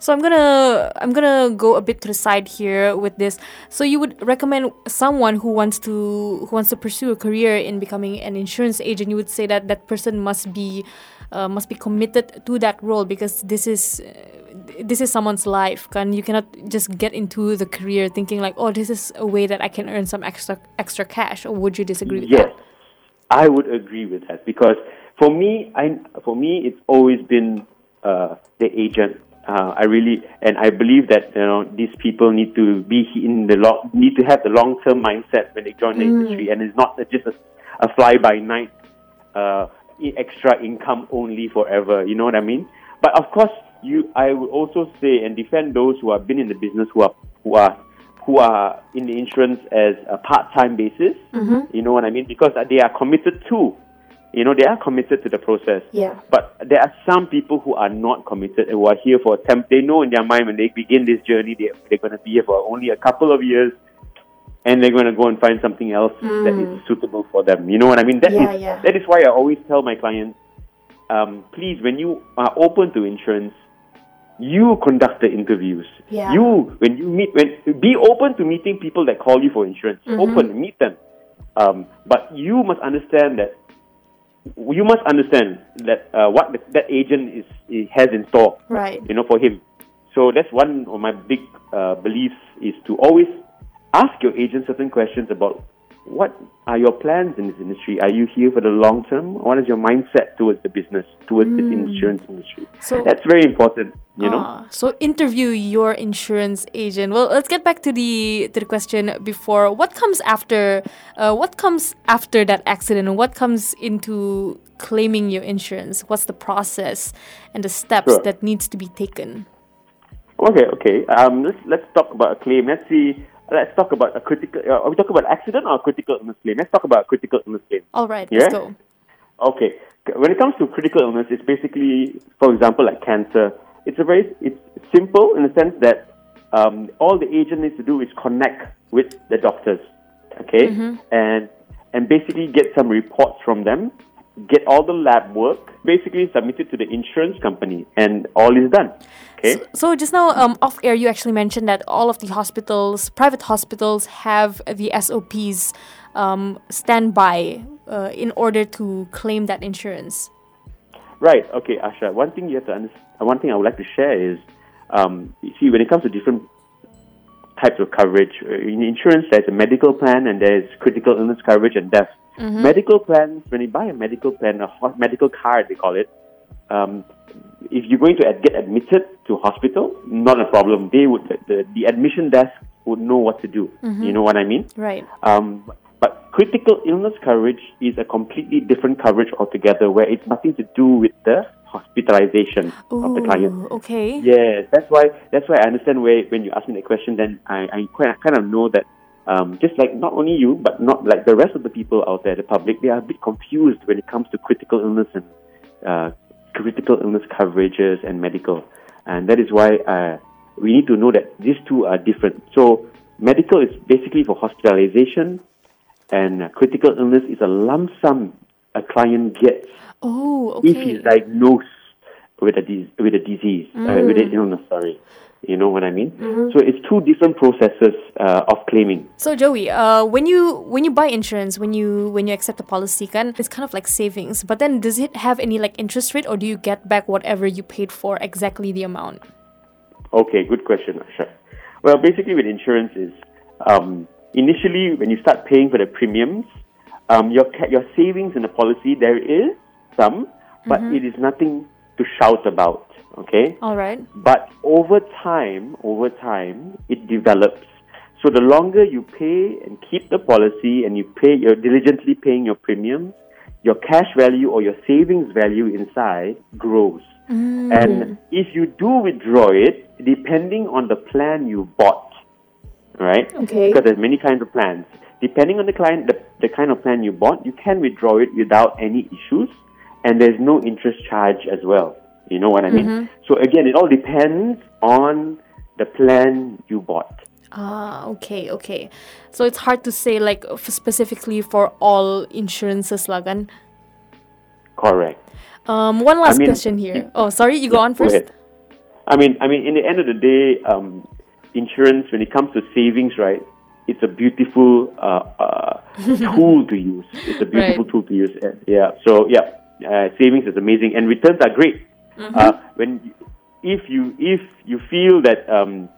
So I'm gonna I'm gonna go a bit to the side here with this. So you would recommend someone who wants to who wants to pursue a career in becoming an insurance agent. You would say that that person must be uh, must be committed to that role because this is uh, this is someone's life. Kan you cannot just get into the career thinking like, oh, this is a way that I can earn some extra extra cash. Or would you disagree with Yes, that? Yes i would agree with that because for me, I for me it's always been uh, the agent. Uh, I really and I believe that you know these people need to be in the long need to have the long term mindset when they join the industry, and it's not just a, a fly by night uh, extra income only forever. You know what I mean? But of course, you I would also say and defend those who have been in the business who are who are who are in the insurance as a part time basis. You know what I mean? Because they are committed to. You know, they are committed to the process. Yeah. But there are some people who are not committed and who are here for a temp. They know in their mind when they begin this journey, they, they're going to be here for only a couple of years and they're going to go and find something else that is suitable for them. You know what I mean? That is Yeah, yeah. that is why I always tell my clients, um, please, when you are open to insurance, you conduct the interviews. Yeah. You when you meet when be open to meeting people that call you for insurance. Mm-hmm. Open, meet them. Um, but you must understand that you must understand that uh, what the, that agent is, has in store Right. you know, for him. So that's one of my big uh, beliefs is to always ask your agent certain questions about what are your plans in this industry? Are you here for the long term? What is your mindset towards the business, towards this insurance industry? So- that's very important, you know. Ah, so interview your insurance agent. Well, let's get back to the to the question before. What comes after? Uh, what comes after that accident? And what comes into claiming your insurance? What's the process and the steps Sure. that needs to be taken? Okay, okay. Um, let's let's talk about a claim. Let's see. Let's talk about a critical. Uh, are we talking about accident or a critical illness claim? Let's talk about a critical illness claim. All right, Yeah? let's go. Okay. When it comes to critical illness, it's basically, for example, like cancer. It's a very it's simple in the sense that um, all the agent needs to do is connect with the doctors, okay, and and basically get some reports from them, get all the lab work, basically submit it to the insurance company, and all is done. Okay. So just now, um, off air, you actually mentioned that all of the hospitals, private hospitals, have the SOPs um, standby uh, in order to claim that insurance. Right. Okay, Asha. One thing you have to understand. One thing I would like to share is, um, you see, when it comes to different types of coverage uh, in insurance, there's a medical plan and there's critical illness coverage and death. Medical plans. When you buy a medical plan, a ho- medical card, they call it. Um, if you're going to ad- get admitted to hospital, not a problem. They would the, the, admission desk would know what to do. You know what I mean? Right. Um, but critical illness coverage is a completely different coverage altogether, where it's nothing to do with the hospitalization of the client. Okay. Yes, that's why that's why I understand where when you ask me the question, then I, I kind of know that um, just like not only you, but not like the rest of the people out there, the public, they are a bit confused when it comes to critical illness and uh, critical illness coverages and medical, and that is why uh, we need to know that these two are different. So medical is basically for hospitalization, and uh, critical illness is a lump sum a client gets Oh, if okay. he's diagnosed with a dis- with a disease, uh, with Mm. an illness. Sorry, you know what I mean. So it's two different processes uh, of claiming. So Joey, uh, when you when you buy insurance, when you when you accept a policy, kan, it's kind of like savings. But then, does it have any like interest rate, or do you get back whatever you paid for exactly the amount? Okay, good question, Asha. Well, basically, with insurance is um, initially when you start paying for the premiums, um, your your savings in the policy there is some, but it is nothing to shout about. Okay. All right. But over time, over time, it develops. So the longer you pay and keep the policy and you pay, you're diligently paying your premiums, your cash value or your savings value inside grows. Mm. And if you do withdraw it, depending on the plan you bought, right? Okay. Because there's many kinds of plans. Depending on the client, the, the kind of plan you bought, you can withdraw it without any issues, and there's no interest charge as well. You know what I mean? So again, it all depends on the plan you bought. Ah, okay, okay. So it's hard to say like f- specifically for all insurances, lah kan. Correct. Um, one last mean- question here. Oh, sorry, you go on Go first. ahead. I mean, I mean, in the end of the day, um, insurance when it comes to savings, right? It's a beautiful uh, uh, tool to use. It's a beautiful Right. tool to use. Yeah. So yeah, uh, savings is amazing, and returns are great. Mm-hmm. Uh, when if you if you feel that um,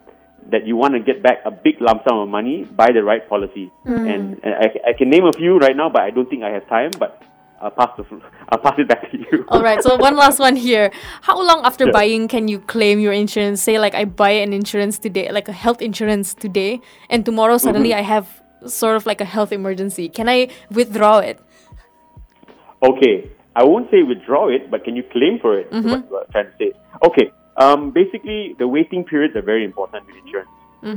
that you want to get back a big lump sum of money, buy the right policy. Mm. And, and I, I can name a few right now, but I don't think I have time. But I'll pass the I'll pass it back to you. All right. So one last one here. How long after Sure. buying can you claim your insurance? Say like I buy an insurance today, like a health insurance today, and tomorrow suddenly Mm-hmm. I have sort of like a health emergency. Can I withdraw it? Okay, I won't say withdraw it, but can you claim for it? is What, what I'm trying to say. Okay. Um, basically, the waiting periods are very important with insurance.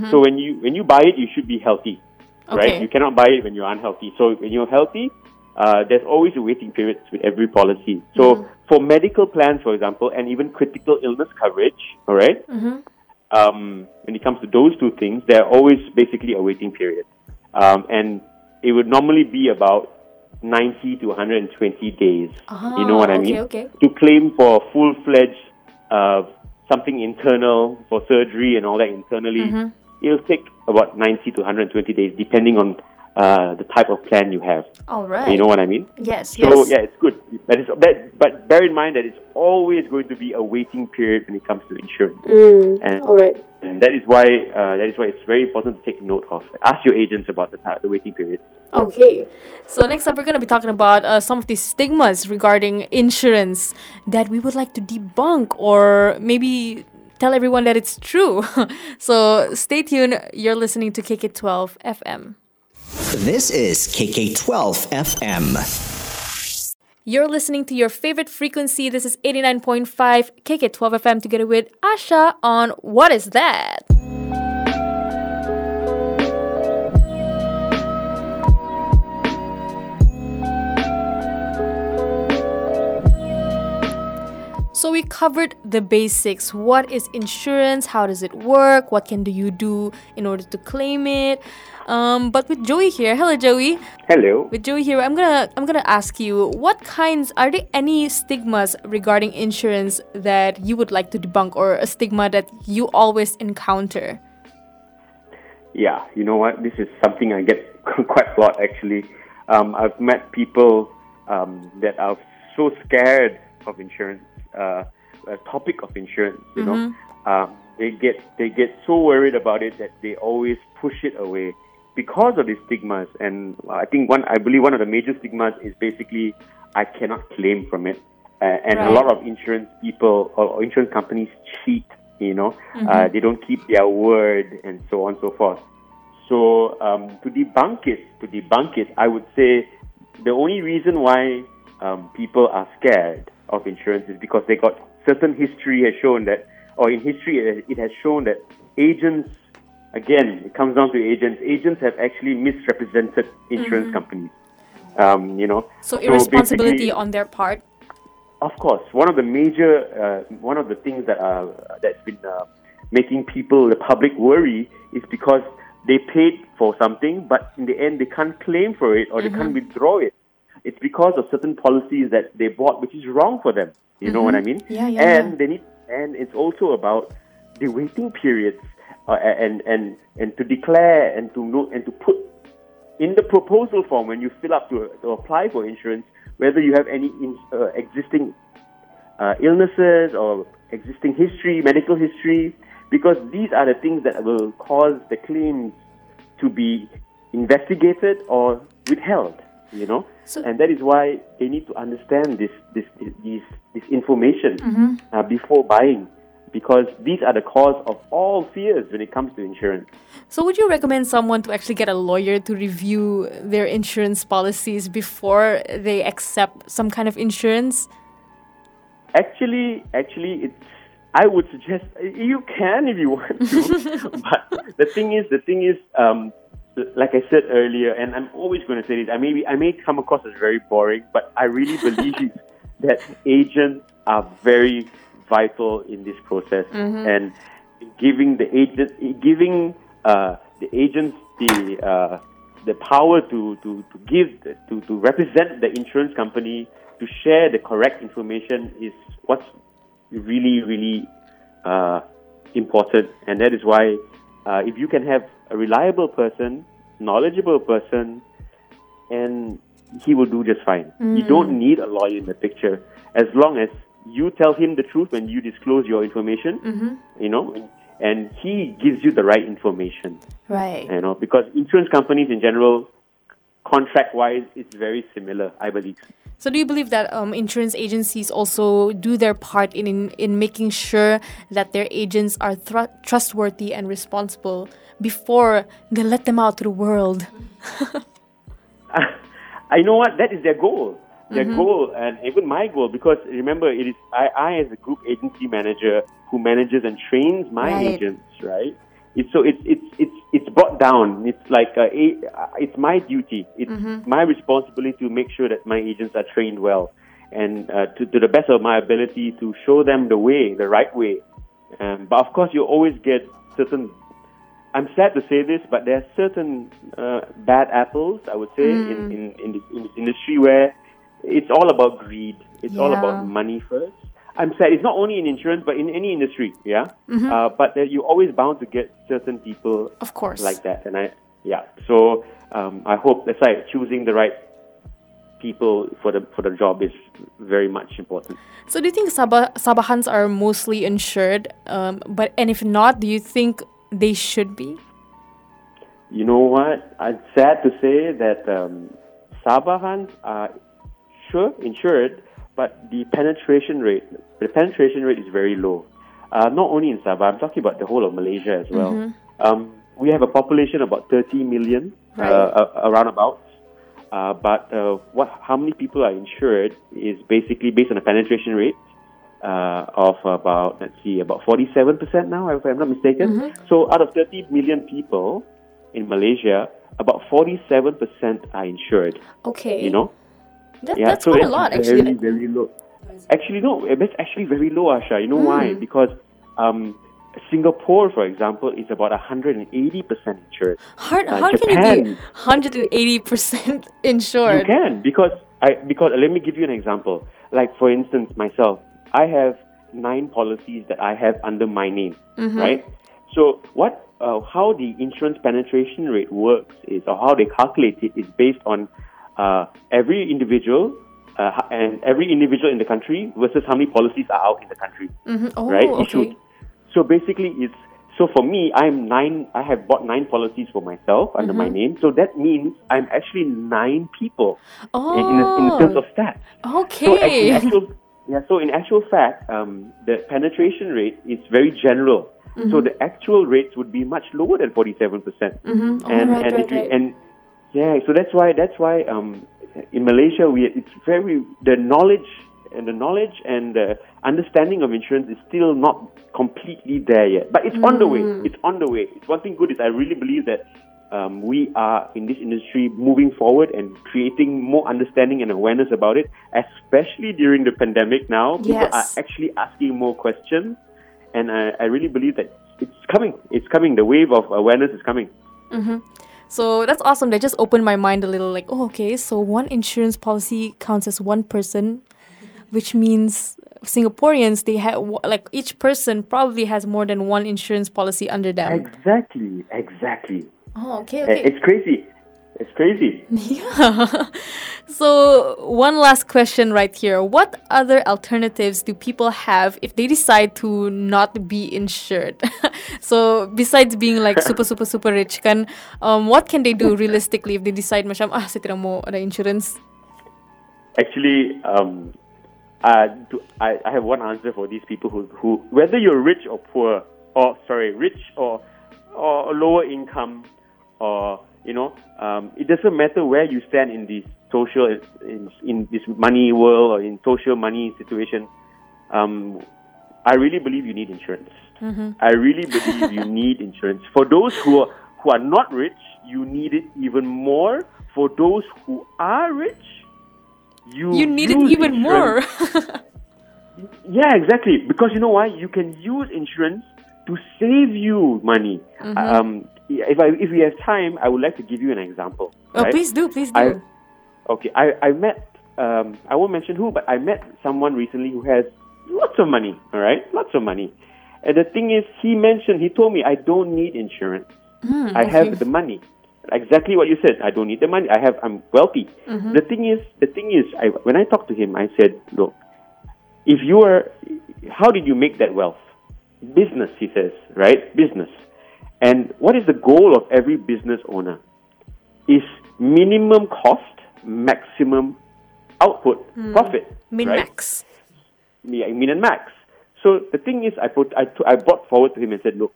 So when you when you buy it, you should be healthy, Okay. right? You cannot buy it when you're unhealthy. So when you're healthy, uh, there's always a waiting period with every policy. So for medical plans, for example, and even critical illness coverage, all right? um, when it comes to those two things, there are always basically a waiting period. Um, and it would normally be about 90 to 120 days. you know what I Ah, okay, mean? okay. To claim for full fledged uh, something internal for surgery and all that internally, Mm-hmm. it'll take about 90 to 120 days, depending on uh, the type of plan you have. All right. You know what I mean? Yes. So yes. yeah, it's good. But, it's, but, but bear in mind that it's always going to be a waiting period when it comes to insurance. and, All right. and that is why uh, that is why it's very important to take note of. Ask your agents about the, the waiting period. Okay. So next up, we're gonna be talking about uh, some of the stigmas regarding insurance that we would like to debunk, or maybe tell everyone that it's true. so stay tuned. You're listening to KK12 FM. This is KK12 FM. You're listening to your favorite frequency. This is 89.5 KK12 FM together with Asha on What Is That? So we covered the basics. What is insurance? How does it work? What can do you do in order to claim it? Um, but with Joey here, hello Joey. Hello. With Joey here, I'm gonna I'm gonna ask you what kinds are there any stigmas regarding insurance that you would like to debunk or a stigma that you always encounter? Yeah, you know what? This is something I get quite a lot actually. Um, I've met people um, that are so scared of insurance, uh, a topic of insurance. You know, um, they get they get so worried about it that they always push it away because of these stigmas. And I think one, I believe one of the major stigmas is basically I cannot claim from it, uh, and a lot of insurance people or, insurance companies cheat. You know, uh, they don't keep their word, and so on and so forth. So um, to debunk it, to debunk it, I would say the only reason why um, people are scared of insurance is because they got certain history has shown that, or in history it, it has shown that agents, again, it comes down to agents. Agents have actually misrepresented insurance companies. Um, you know, So irresponsibility basically- on their part. of course, one of the major, uh, one of the things that are that's been uh, making people, the public, worry is because they paid for something, but in the end they can't claim for it or they can't withdraw it. It's because of certain policies that they bought, which is wrong for them. You know what I mean? Yeah, yeah, And yeah. they need, and it's also about the waiting periods, uh, and and and to declare and to know and to put in the proposal form when you fill up to, to apply for insurance whether you have any in, uh, existing uh, illnesses or existing history, medical history, because these are the things that will cause the claims to be investigated or withheld. You know, So- and that is why they need to understand this this this this, information Mm-hmm. uh, before buying, because these are the cause of all fears when it comes to insurance. So would you recommend someone to actually get a lawyer to review their insurance policies before they accept some kind of insurance? Actually, actually, it's. I would suggest you can if you want to, but the thing is, the thing is, um, like I said earlier, and I'm always going to say this. I may I may come across as very boring, but I really believe that agents are very vital in this process, and giving the agent, giving uh, the agents the uh, the power to to to give to to represent the insurance company to share the correct information is what's really really uh, important, and that is why uh, if you can have a reliable person, knowledgeable person, and he will do just fine. You don't need a lawyer in the picture. As long as you tell him the truth when you disclose your information. You know, and he gives you the right information. Right. You know, because insurance companies in general, contract-wise, it's very similar. I believe. So do you believe that um, insurance agencies also do their part in, in, in making sure that their agents are thr- trustworthy and responsible before they let them out to the world? I know what that is their goal. Their goal, and even my goal, because remember, it is I, I as a group agency manager who manages and trains my Right. agents, right? It's so it's it's it's it's brought down. It's like a, a, it's my duty. It's my responsibility to make sure that my agents are trained well, and uh, to to the best of my ability to show them the way, the right way. Um, but of course, you always get certain I'm sad to say this, but there are certain uh, bad apples, I would say, in, in, in, this, in this industry where it's all about greed. It's all about money first. I'm sad. It's not only in insurance, but in any industry, yeah? Uh, but you're always bound to get certain people Of course. like that. And I, yeah. So um, I hope that's why choosing the right people for the for the job is very much important. So do you think Sabah Sabahans are mostly insured? Um, but and if not, do you think they should be? You know what? I'm sad to say that um, Sabahans are sure insured, but the penetration rate, the penetration rate is very low. Uh, not only in Sabah, I'm talking about the whole of Malaysia as well. Um, we have a population of about 30 million, Right. uh, uh, around about. Uh, but uh, what, how many people are insured is basically based on a penetration rate uh, of about, let's see, about 47% now, if I'm not mistaken. So out of 30 million people in Malaysia, about 47% are insured, Okay. you know? That, Yeah, that's so quite a lot Very, actually. very low. Actually, no, it's actually very low, Asha. You know why? Hmm. Because um, Singapore, for example, is about 180% insured. How, Uh, how can you be 180% insured? You can because I because let me give you an example. Like for instance, myself, I have nine policies that I have under my name, Mm-hmm. right? So what, uh, how the insurance penetration rate works is, or how they calculate it is based on uh, every individual uh, and every individual in the country versus how many policies are out in the country, Mhm. Oh, right? okay. Issued. So basically, it's so for me, I'm nine. I have bought nine policies for myself under my Mm-hmm. name. So that means I'm actually nine people Oh, in, in, in terms of stats. okay. So actually, actual, yeah. So in actual fact, um, the penetration rate is very general. So the actual rates would be much lower than 47%. percent And, Oh, right, and, right, you- right. and yeah, so that's why, that's why um, in Malaysia, we, it's very, the knowledge and the knowledge and the understanding of insurance is still not completely there yet. But it's on the way. Mm. It's on the way. It's one thing good is I really believe that um, we are in this industry moving forward and creating more understanding and awareness about it, especially during the pandemic now. People are actually asking more questions, and I, I really believe that it's coming. It's coming. The wave of awareness is coming. So that's awesome. That just opened my mind a little. Like, oh, okay, so one insurance policy counts as one person, which means Singaporeans they have like each person probably has more than one insurance policy under them. Exactly. Exactly. Oh, okay, okay. It's crazy. It's crazy. Yeah. so, one last question right here. What other alternatives do people have if they decide to not be insured? so, besides being like super, super, super rich, kan, um, what can they do realistically if they decide macam, ah, saya tidak mau ada insurance? Actually, um, uh, do, I, I have one answer for these people who, who, whether you're rich or poor, or sorry, rich or or lower income, or you know, um, it doesn't matter where you stand in this social in, in this money world or in social money situation. Um, I really believe you need insurance. I really believe you need insurance. For those who are, who are not rich, you need it even more. For those who are rich, you You need it even more. Yeah, exactly. Because you know why? You can use insurance to save you money. Mm-hmm. Um, if I if we have time, I would like to give you an example. oh, right? please do, please do. I, okay, I, I met, um, I won't mention who, but I met someone recently who has lots of money, all right? Lots of money. And the thing is, he mentioned, he told me, I don't need insurance. Hmm, I have the money. Exactly what you said. I don't need the money. I have, I'm wealthy. Mm-hmm. The thing is, the thing is, I, when I talked to him, I said, look, if you are, how did you make that wealth? Business, he says, right? Business. And what is the goal of every business owner? Is minimum cost, maximum output, hmm. profit. Min right? max. Yeah, min and max. So the thing is, I put, I, I brought forward to him and said, look,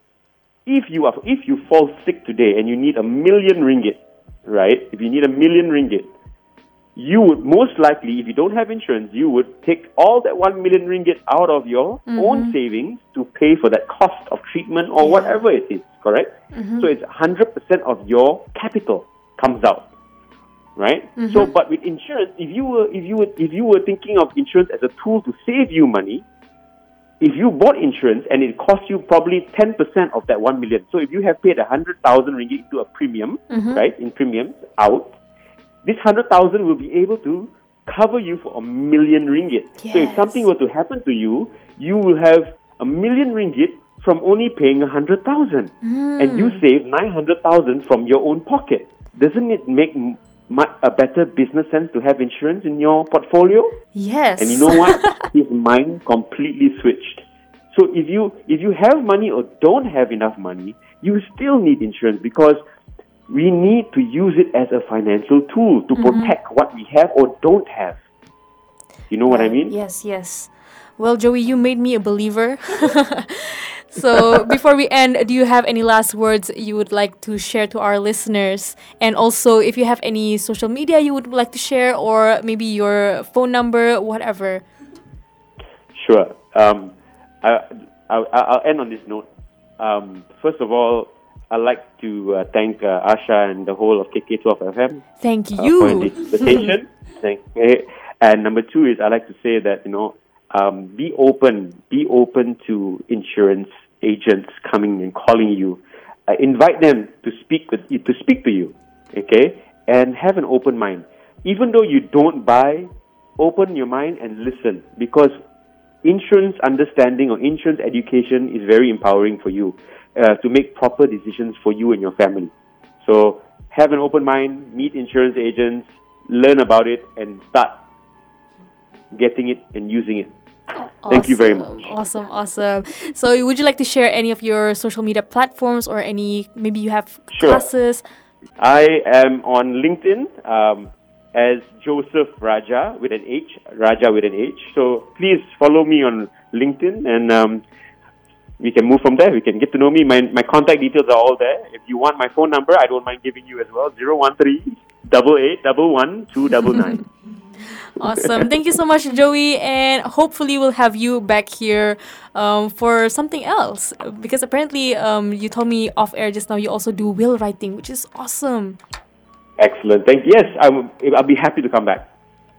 if you are, if you fall sick today and you need a million ringgit, right? If you need a million ringgit, you would most likely, if you don't have insurance, you would take all that one million ringgit out of your mm-hmm. own savings to pay for that cost of treatment or whatever it is, correct? Mm-hmm. So it's 100% of your capital comes out, right? Mm-hmm. So, but with insurance, if you were, if you were, if you were thinking of insurance as a tool to save you money, if you bought insurance and it cost you probably 10% of that 1 million, so if you have paid 100,000 ringgit into a premium, right, in premiums out, this 100,000 will be able to cover you for a million ringgit. So if something were to happen to you, you will have a million ringgit from only paying 100,000 hmm. and you save 900,000 from your own pocket. Doesn't it make m- a better business sense to have insurance in your portfolio? Yes. And you know what? His mind completely switched. So if you if you have money or don't have enough money, you still need insurance because we need to use it as a financial tool to protect what we have or don't have. You know what I mean? Yes, yes. Well, Joey, you made me a believer. so, before we end, do you have any last words you would like to share to our listeners? And also, if you have any social media you would like to share, or maybe your phone number, whatever. Sure. Um, I, I, I'll end on this note. Um, first of all, I'd like to uh, thank uh, Asha and the whole of KK12 FM Thank uh, for you. this invitation. Thank you. And number two is I'd like to say that you know um, be open, be open to insurance agents coming and calling you. Uh, invite them to speak with you, to speak to you, okay? And have an open mind. Even though you don't buy, open your mind and listen because insurance understanding or insurance education is very empowering for you uh, to make proper decisions for you and your family. So have an open mind, meet insurance agents, learn about it, and start getting it and using it. Thank you very much. Awesome, awesome. So, would you like to share any of your social media platforms or any, maybe you have Sure. classes? I am on LinkedIn um, as Joseph Raja with an H, Raja with an H. So please follow me on LinkedIn and um, we can move from there. We can get to know me. My my contact details are all there. If you want my phone number, I don't mind giving you as well. Zero one three double eight double one two double nine. Awesome. Thank you so much, Joey. And hopefully, we'll have you back here um, for something else. Because apparently, um, you told me off air just now you also do will writing, which is awesome. Excellent. Thank you. yes, I I'll be happy to come back.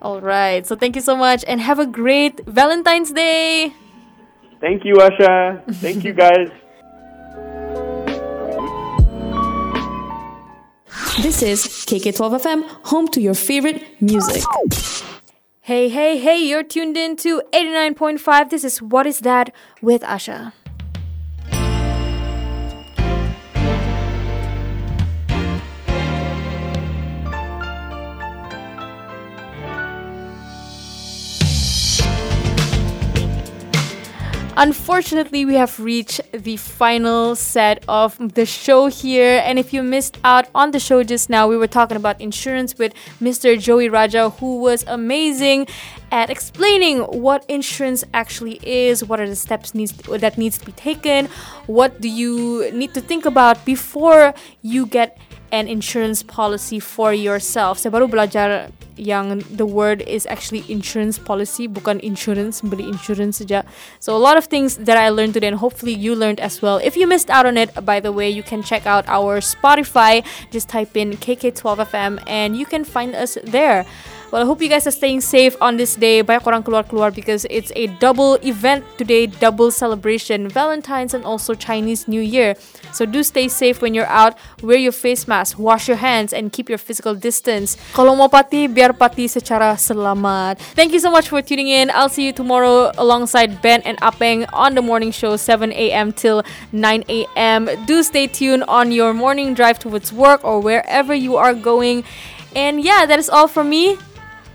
All right. So, thank you so much and have a great Valentine's Day. Thank you, Asha. Thank you, guys. This is KK12FM, home to your favorite music. Hey, hey, hey, you're tuned in to 89.5. This is What Is That with Asha. Unfortunately, we have reached the final set of the show here. And if you missed out on the show just now, we were talking about insurance with Mr. Joey Raja, who was amazing at explaining what insurance actually is, what are the steps needs that needs to be taken, what do you need to think about before you get an insurance policy for yourself. Saya baru belajar yang the word is actually insurance policy, bukan insurance, beli insurance saja. So a lot of things that I learned today and hopefully you learned as well. If you missed out on it, by the way, you can check out our Spotify. Just type in KK12FM and you can find us there. Well, I hope you guys are staying safe on this day. Banyak orang keluar-keluar because it's a double event today, double celebration, Valentine's and also Chinese New Year. So do stay safe when you're out. Wear your face mask, wash your hands, and keep your physical distance. Kalau mau pati, biar pati secara selamat. Thank you so much for tuning in. I'll see you tomorrow alongside Ben and Apeng on the morning show, 7 a.m. till 9 a.m. Do stay tuned on your morning drive towards work or wherever you are going. And yeah, that is all from me.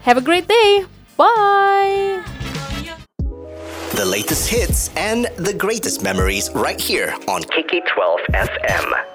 Have a great day. Bye. The latest hits and the greatest memories right here on KK12 FM.